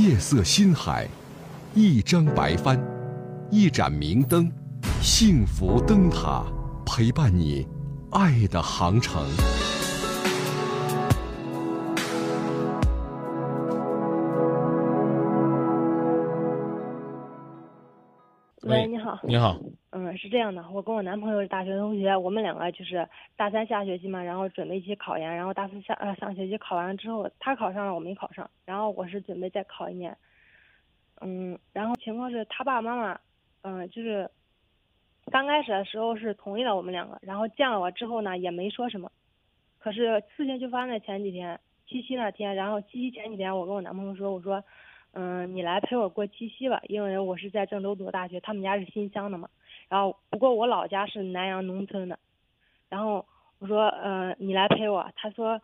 夜色心海，一张白帆，一盏明灯，幸福灯塔陪伴你爱的航程。好。你好，嗯，是这样的，我跟我男朋友是大学同学，我们两个就是大三下学期嘛，然后准备一起考研，然后大四下呃上学期考完了之后，他考上了，我没考上，然后我是准备再考一年。嗯，然后情况是他爸爸妈妈，嗯，就是刚开始的时候是同意了我们两个，然后见了我之后呢，也没说什么。可是事情就发生在前几天，七夕那天，然后七夕前几天，我跟我男朋友说，我说。嗯，你来陪我过七夕吧，因为我是在郑州读大学，他们家是新乡的嘛。然后不过我老家是南阳农村的。然后我说，嗯，你来陪我。他说，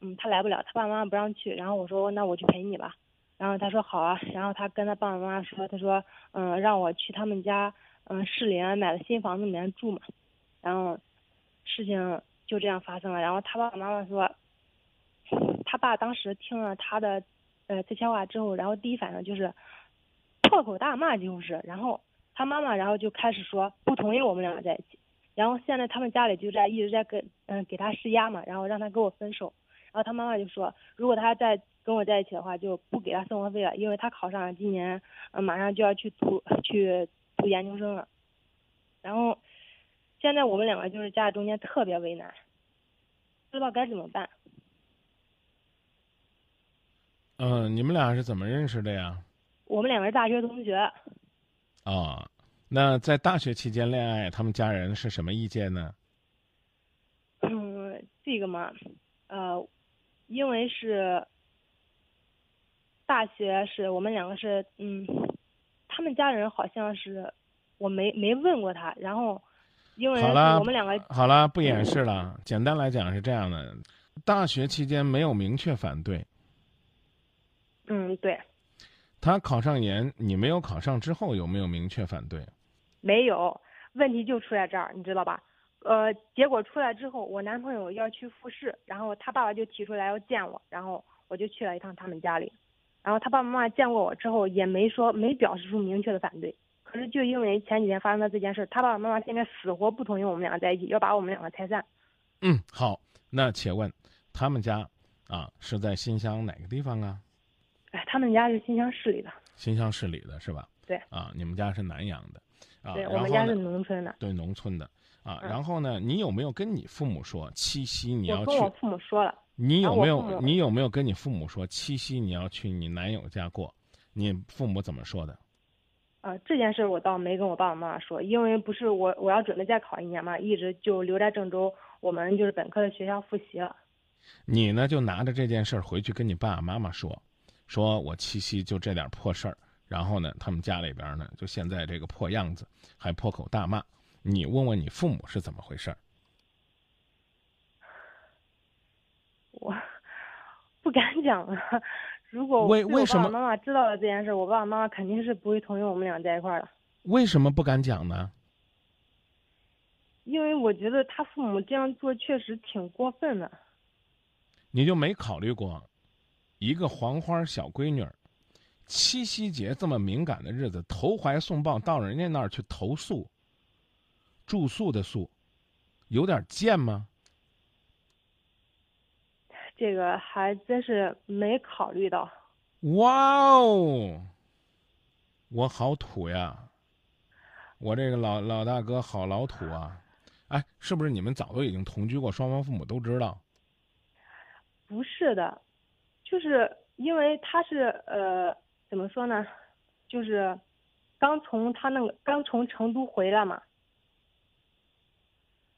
嗯，他来不了，他爸爸妈妈不让去。然后我说，那我去陪你吧。然后他说好啊。然后他跟他爸爸妈妈说，他说，嗯，让我去他们家，嗯，市里买的新房子里面住嘛。然后事情就这样发生了。然后他爸爸妈妈说，他爸当时听了他的。呃，这些话之后，然后第一反应就是破口大骂，就是。然后他妈妈，然后就开始说不同意我们两个在一起。然后现在他们家里就在一直在跟嗯给他施压嘛，然后让他跟我分手。然后他妈妈就说，如果他再跟我在一起的话，就不给他生活费了，因为他考上了，今年嗯马上就要去读去读研究生了。然后现在我们两个就是家里中间特别为难，不知道该怎么办。嗯，你们俩是怎么认识的呀？我们两个是大学同学。啊，那在大学期间恋爱，他们家人是什么意见呢？嗯，这个嘛，呃，因为是大学是我们两个是嗯，他们家人好像是我没没问过他，然后因为我们两个好了，不掩饰了。简单来讲是这样的，大学期间没有明确反对。嗯，对。他考上研，你没有考上之后有没有明确反对？没有，问题就出在这儿，你知道吧？呃，结果出来之后，我男朋友要去复试，然后他爸爸就提出来要见我，然后我就去了一趟他们家里，然后他爸爸妈妈见过我之后，也没说没表示出明确的反对。可是就因为前几天发生的这件事，他爸爸妈妈现在死活不同意我们两个在一起，要把我们两个拆散。嗯，好，那且问，他们家啊是在新乡哪个地方啊？哎，他们家是新乡市里的，新乡市里的是吧？对。啊，你们家是南阳的，啊，对，我们家是农村的。对，农村的。啊，然后呢，你有没有跟你父母说七夕你要去？我跟我父母说了。你有没有？你有没有跟你父母说七夕你要去你男友家过？你父母怎么说的？啊，这件事我倒没跟我爸爸妈妈说，因为不是我我要准备再考一年嘛，一直就留在郑州，我们就是本科的学校复习了。你呢，就拿着这件事回去跟你爸爸妈妈说。说我七夕就这点破事儿，然后呢，他们家里边呢就现在这个破样子，还破口大骂。你问问你父母是怎么回事儿？我不敢讲啊。如果为为什么妈妈知道了这件事，我爸爸妈妈肯定是不会同意我们俩在一块儿的。为什么不敢讲呢？因为我觉得他父母这样做确实挺过分的。你就没考虑过？一个黄花小闺女儿，七夕节这么敏感的日子，投怀送抱到人家那儿去投诉，住宿的宿，有点贱吗？这个还真是没考虑到。哇哦，我好土呀！我这个老老大哥好老土啊！哎，是不是你们早都已经同居过，双方父母都知道？不是的。就是因为他是呃怎么说呢，就是刚从他那个刚从成都回来嘛，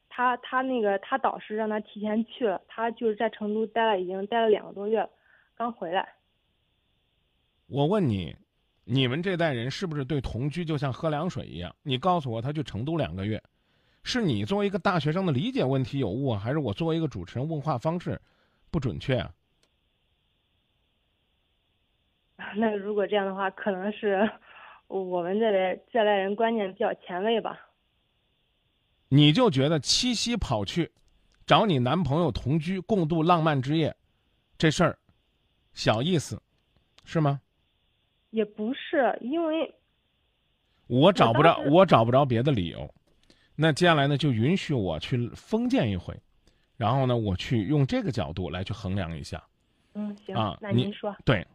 他他那个他导师让他提前去了，他就是在成都待了已经待了两个多月，刚回来。我问你，你们这代人是不是对同居就像喝凉水一样？你告诉我，他去成都两个月，是你作为一个大学生的理解问题有误啊，还是我作为一个主持人问话方式不准确啊？那如果这样的话，可能是我们这代这代人观念比较前卫吧。你就觉得七夕跑去找你男朋友同居共度浪漫之夜，这事儿小意思，是吗？也不是，因为我找不着我找不着别的理由。那接下来呢，就允许我去封建一回，然后呢，我去用这个角度来去衡量一下。嗯行，啊那您说，对，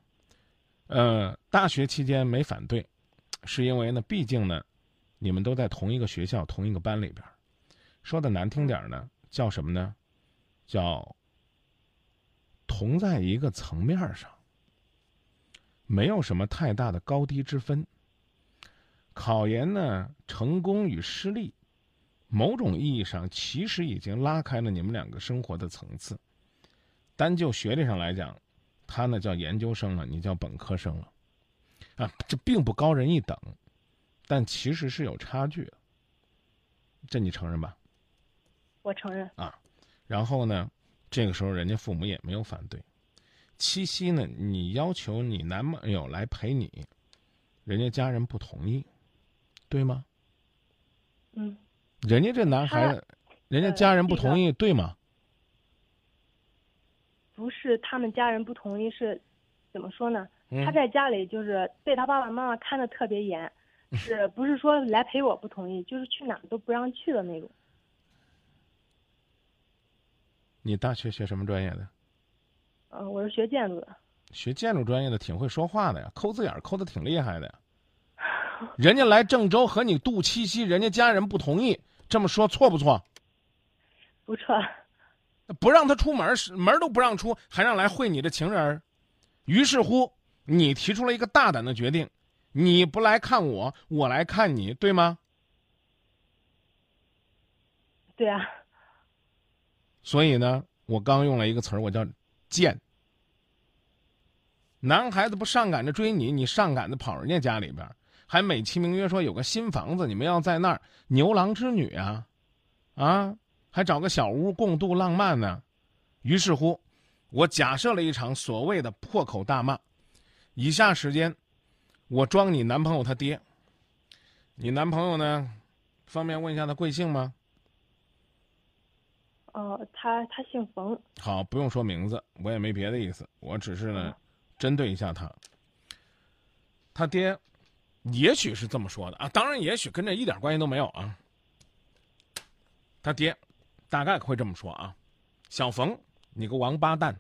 呃，大学期间没反对，是因为呢，毕竟呢，你们都在同一个学校、同一个班里边儿。说的难听点儿呢，叫什么呢？叫同在一个层面上，没有什么太大的高低之分。考研呢，成功与失利，某种意义上其实已经拉开了你们两个生活的层次。单就学历上来讲，他呢叫研究生了，你叫本科生了，啊，这并不高人一等，但其实是有差距的，这你承认吧？我承认啊，然后呢，这个时候人家父母也没有反对。七夕呢，你要求你男朋友来陪你，人家家人不同意，对吗？嗯，人家这男孩子，人家呃家人不同意，对吗？不是他们家人不同意，是怎么说呢？嗯他在家里就是被他爸爸妈妈看得特别严，是不是说来陪我不同意，就是去哪儿都不让去的那种。你大学学什么专业的？嗯、我是学建筑的，学建筑专业的挺会说话的呀，抠字眼儿抠的挺厉害的呀。人家来郑州和你度七夕，人家家人不同意，这么说错不错？不错。不让他出门，是门都不让出，还让来会你的情人儿。于是乎，你提出了一个大胆的决定：你不来看我，我来看你，对吗？对啊，所以呢，我刚用了一个词儿，我叫“贱”。男孩子不上赶着追你，你上赶着跑人家家里边儿，还美其名曰说有个新房子，你们要在那儿牛郎织女啊，啊，还找个小屋共度浪漫呢。于是乎，我假设了一场所谓的破口大骂。以下时间，我装你男朋友他爹。你男朋友呢？方便问一下他贵姓吗？哦、他他姓冯，好，不用说名字，我也没别的意思，我只是呢，针对一下他。他爹，也许是这么说的啊，当然也许跟这一点关系都没有啊。他爹，大概会这么说啊，小冯，你个王八蛋，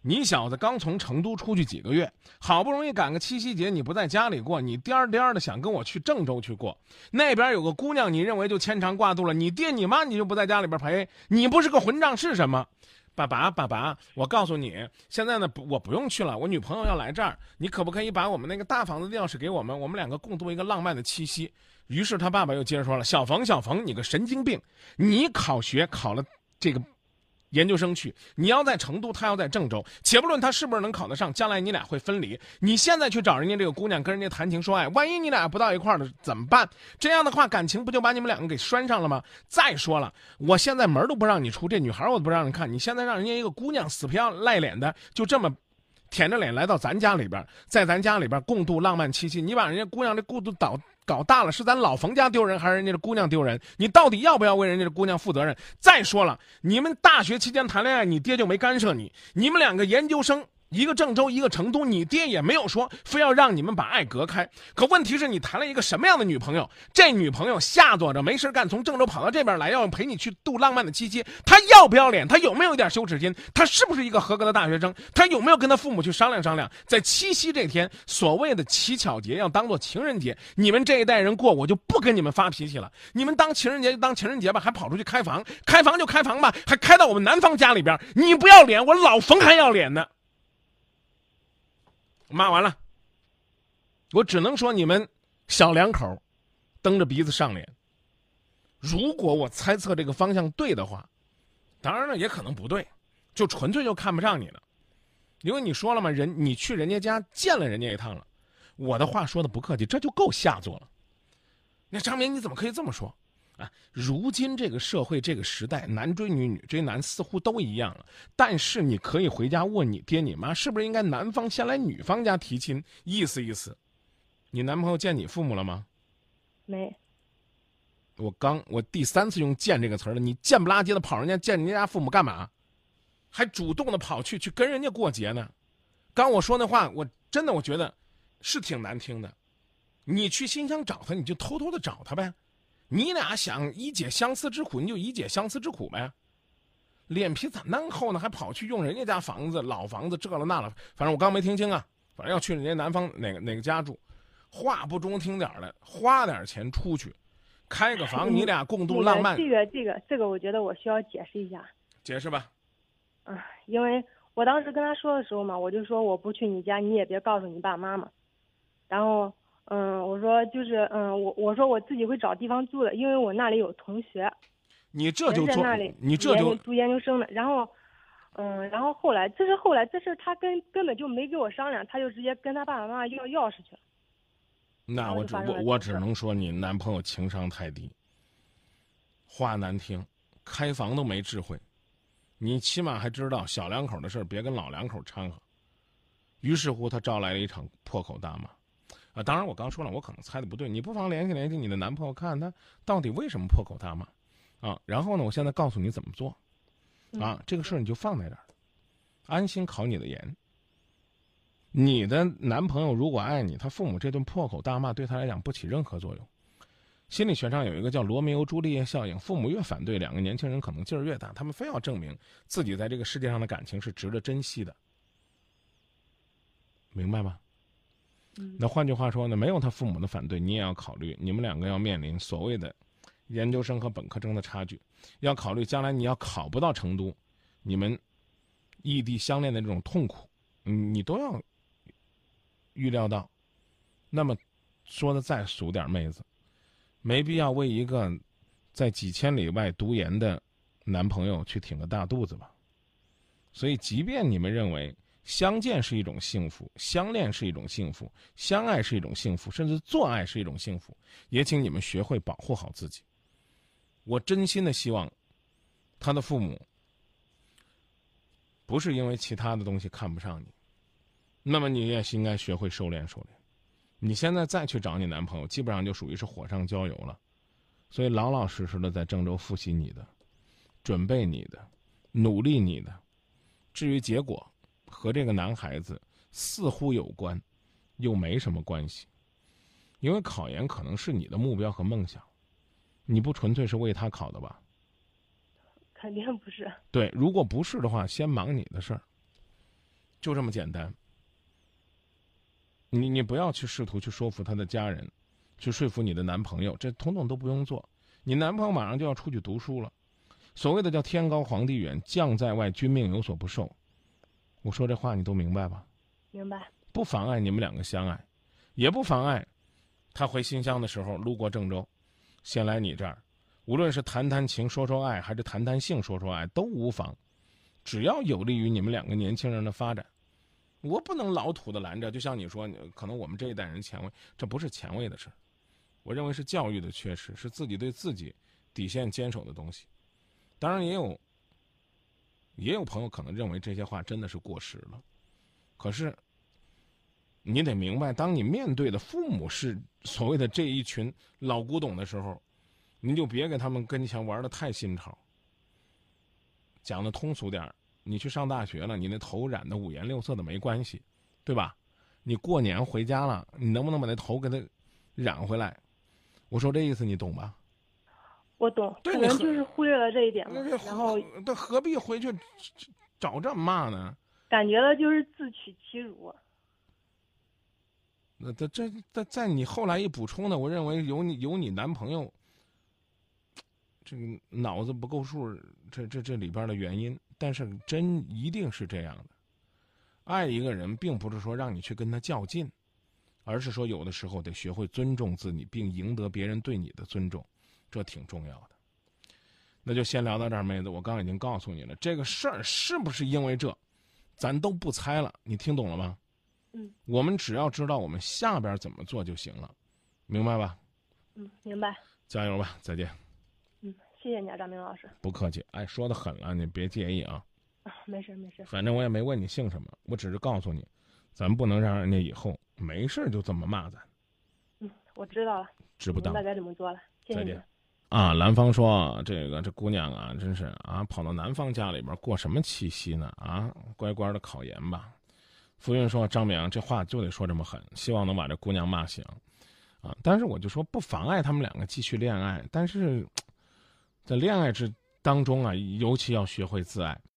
你小子刚从成都出去几个月，好不容易赶个七夕节，你不在家里过，你颠颠的想跟我去郑州去过，那边有个姑娘，你认为就牵肠挂肚了，你爹你妈你就不在家里边陪，你不是个混账是什么？爸爸，爸爸，我告诉你，现在呢，不，我不用去了，我女朋友要来这儿，你可不可以把我们那个大房子的钥匙给我们，我们两个共度一个浪漫的七夕？于是他爸爸又接着说了：“小冯，小冯，你个神经病，你考学考了这个研究生去，你要在成都，他要在郑州，且不论他是不是能考得上，将来你俩会分离。你现在去找人家这个姑娘，跟人家谈情说爱，万一你俩不到一块儿了怎么办？这样的话，感情不就把你们两个给拴上了吗？再说了，我现在门都不让你出，这女孩我都不让你看，你现在让人家一个姑娘死皮赖脸的，就这么。舔着脸来到咱家里边，在咱家里边共度浪漫七夕，你把人家姑娘这故都搞搞大了，是咱老冯家丢人，还是人家的姑娘丢人？你到底要不要为人家的姑娘负责任？再说了，你们大学期间谈恋爱，你爹就没干涉你，你们两个研究生。一个郑州，一个成都，你爹也没有说非要让你们把爱隔开。可问题是你谈了一个什么样的女朋友？这女朋友下作着没事干，从郑州跑到这边来，要陪你去度浪漫的七夕。她要不要脸？她有没有一点羞耻心？她是不是一个合格的大学生？她有没有跟她父母去商量商量？在七夕这天，所谓的乞巧节要当做情人节，你们这一代人过，我就不跟你们发脾气了。你们当情人节就当情人节吧，还跑出去开房，开房就开房吧，还开到我们男方家里边。你不要脸，我老冯还要脸呢。骂完了，我只能说你们小两口蹬着鼻子上脸。如果我猜测这个方向对的话，当然了，也可能不对，就纯粹就看不上你了。因为你说了嘛，人你去人家家见了人家一趟了，我的话说的不客气，这就够下作了。那张明你怎么可以这么说？啊，如今这个社会这个时代，男追女，女追男，似乎都一样了。但是你可以回家问你爹你妈，是不是应该男方先来女方家提亲，意思意思？你男朋友见你父母了吗？没，我刚我第三次用“见”这个词儿了，你贱不拉几的跑人家见人家父母干嘛？还主动的跑去去跟人家过节呢？刚我说那话，我真的我觉得是挺难听的。你去新乡找他，你就偷偷的找他呗。你俩想一解相思之苦，你就一解相思之苦呗。脸皮咋那么厚呢？还跑去用人家家房子、老房子这了那了，反正我刚没听清啊。反正要去人家南方哪个哪个家住，话不中听点的，花点钱出去，开个房，你俩共度浪漫。这个这个这个，我觉得我需要解释一下。解释吧。嗯，因为我当时跟他说的时候嘛，我就说我不去你家，你也别告诉你爸妈嘛。然后。嗯，我说就是，嗯，我我说我自己会找地方住的，因为我那里有同学。你这就在那里，你这就读研究生的。然后，嗯，然后后来，这是后来，这事他根根本就没跟我商量，他就直接跟他爸爸妈妈要钥匙去了。那我只我我只能说你男朋友情商太低，话难听，开房都没智慧，你起码还知道小两口的事儿别跟老两口掺和。于是乎，他招来了一场破口大骂。啊，当然，我刚说了，我可能猜的不对，你不妨联系联系你的男朋友，看看他到底为什么破口大骂，啊，然后呢，我现在告诉你怎么做，啊，这个事儿你就放在这儿，安心考你的研。你的男朋友如果爱你，他父母这顿破口大骂对他来讲不起任何作用。心理学上有一个叫罗密欧朱丽叶效应，父母越反对，两个年轻人可能劲儿越大，他们非要证明自己在这个世界上的感情是值得珍惜的，明白吗？那换句话说呢，没有他父母的反对，你也要考虑，你们两个要面临所谓的研究生和本科生的差距，要考虑将来你要考不到成都，你们异地相恋的这种痛苦，你都要预料到。那么说的再俗点，妹子，没必要为一个在几千里外读研的男朋友去挺个大肚子吧。所以，即便你们认为。相见是一种幸福，相恋是一种幸福，相爱是一种幸福，甚至做爱是一种幸福。也请你们学会保护好自己。我真心的希望，他的父母不是因为其他的东西看不上你，那么你也应该学会收敛收敛。你现在再去找你男朋友，基本上就属于是火上浇油了。所以老老实实的在郑州复习你的，准备你的，努力你的。至于结果。和这个男孩子似乎有关，又没什么关系，因为考研可能是你的目标和梦想，你不纯粹是为他考的吧？肯定不是。对，如果不是的话，先忙你的事儿，就这么简单。你你不要去试图去说服他的家人，去说服你的男朋友，这统统都不用做。你男朋友马上就要出去读书了，所谓的叫天高皇帝远，将在外，君命有所不受。我说这话你都明白吧？明白。不妨碍你们两个相爱，也不妨碍他回新乡的时候路过郑州，先来你这儿。无论是谈谈情说说爱，还是谈谈性说说爱，都无妨，只要有利于你们两个年轻人的发展。我不能老土的拦着，就像你说，可能我们这一代人前卫，这不是前卫的事儿我认为是教育的缺失，是自己对自己底线坚守的东西。当然也有。也有朋友可能认为这些话真的是过时了，可是，你得明白，当你面对的父母是所谓的这一群老古董的时候，你就别给他们跟前玩的太新潮。讲的通俗点你去上大学了，你那头染的五颜六色的没关系，对吧？你过年回家了，你能不能把那头给他染回来？我说这意思，你懂吧？我懂，可能就是忽略了这一点嘛。然后，他何必回去找这骂呢？感觉到就是自取其辱。那这这在在你后来一补充呢？我认为有你有你男朋友，这个脑子不够数，这这这里边的原因。但是真一定是这样的，爱一个人，并不是说让你去跟他较劲，而是说有的时候得学会尊重自己，并赢得别人对你的尊重。这挺重要的，那就先聊到这儿，妹子。我刚已经告诉你了，这个事儿是不是因为这，咱都不猜了。你听懂了吗？嗯。我们只要知道我们下边怎么做就行了，明白吧？嗯，明白。加油吧，再见。嗯，谢谢你啊，张明老师。不客气。哎，说的狠了，你别介意啊。啊，没事没事。反正我也没问你姓什么，我只是告诉你，咱不能让人家以后没事就这么骂咱。嗯，我知道了。知不道。明白该怎么做了。谢谢你。啊，兰芳说：“这个这姑娘啊，真是啊，跑到男方家里边过什么七夕呢？啊，乖乖的考研吧。浮云说：“张明，这话就得说这么狠，希望能把这姑娘骂醒，啊！但是我就说不妨碍他们两个继续恋爱，但是在恋爱之当中啊，尤其要学会自爱。”